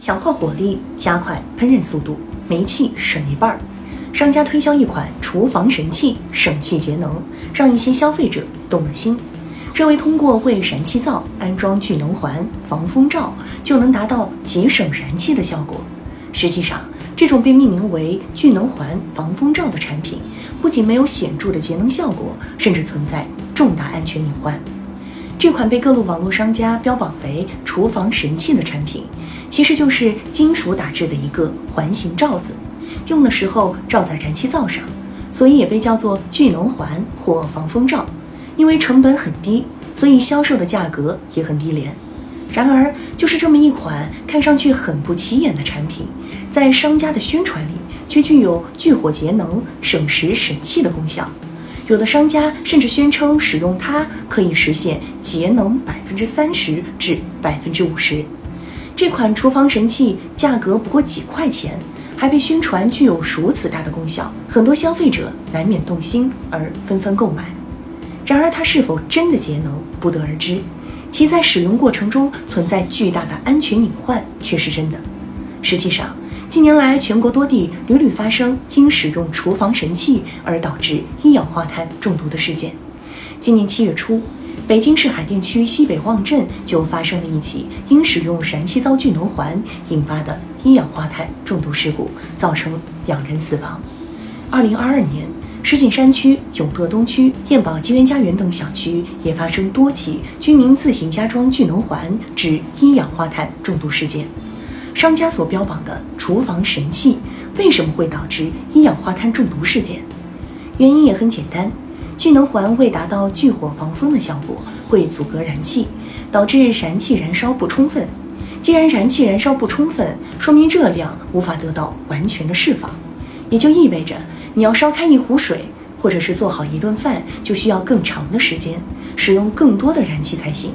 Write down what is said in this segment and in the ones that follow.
强化火力，加快烹饪速度，煤气省一半儿。商家推销一款厨房神器，省气节能，让一些消费者动了心，认为通过为燃气灶安装聚能环、防风罩，就能达到节省燃气的效果。实际上，这种被命名为聚能环、防风罩的产品，不仅没有显著的节能效果，甚至存在重大安全隐患。这款被各路网络商家标榜为厨房神器的产品，其实就是金属打制的一个环形罩子。用的时候罩在燃气灶上，所以也被叫做聚能环或防风罩。因为成本很低，所以销售的价格也很低廉。然而，就是这么一款看上去很不起眼的产品，在商家的宣传里却具有聚火节能、省时省气的功效。有的商家甚至宣称使用它可以实现节能百分之三十至百分之五十。这款厨房神器价格不过几块钱。还被宣传具有如此大的功效，很多消费者难免动心而纷纷购买。然而，它是否真的节能不得而知，其在使用过程中存在巨大的安全隐患却是真的。实际上，近年来全国多地屡屡发生因使用厨房神器而导致一氧化碳中毒的事件。今年七月初，北京市海淀区西北旺镇就发生了一起因使用燃气灶聚能环引发的一氧化碳中毒事故，造成两人死亡。二零二二年，石景山区永乐东区燕宝吉源家园等小区也发生多起居民自行加装聚能环致一氧化碳中毒事件。商家所标榜的厨房神器，为什么会导致一氧化碳中毒事件？原因也很简单。聚能环未达到聚火防风的效果，会阻隔燃气，导致燃气燃烧不充分。既然燃气燃烧不充分，说明热量无法得到完全的释放，也就意味着你要烧开一壶水，或者是做好一顿饭，就需要更长的时间，使用更多的燃气才行。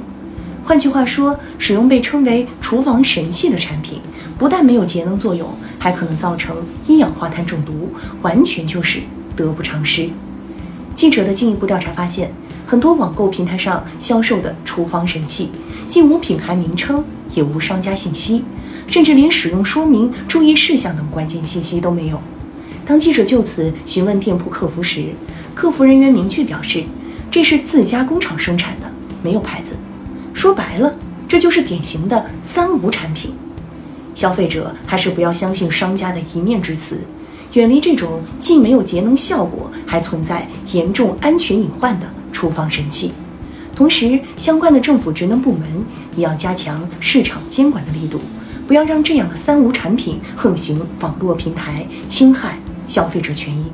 换句话说，使用被称为厨房神器的产品，不但没有节能作用，还可能造成一氧化碳中毒，完全就是得不偿失。记者的进一步调查发现，很多网购平台上销售的厨房神器，既无品牌名称，也无商家信息，甚至连使用说明、注意事项等关键信息都没有。当记者就此询问店铺客服时，客服人员明确表示，这是自家工厂生产的，没有牌子。说白了，这就是典型的三无产品。消费者还是不要相信商家的一面之词。远离这种既没有节能效果，还存在严重安全隐患的厨房神器。同时，相关的政府职能部门也要加强市场监管的力度，不要让这样的三无产品横行网络平台，侵害消费者权益。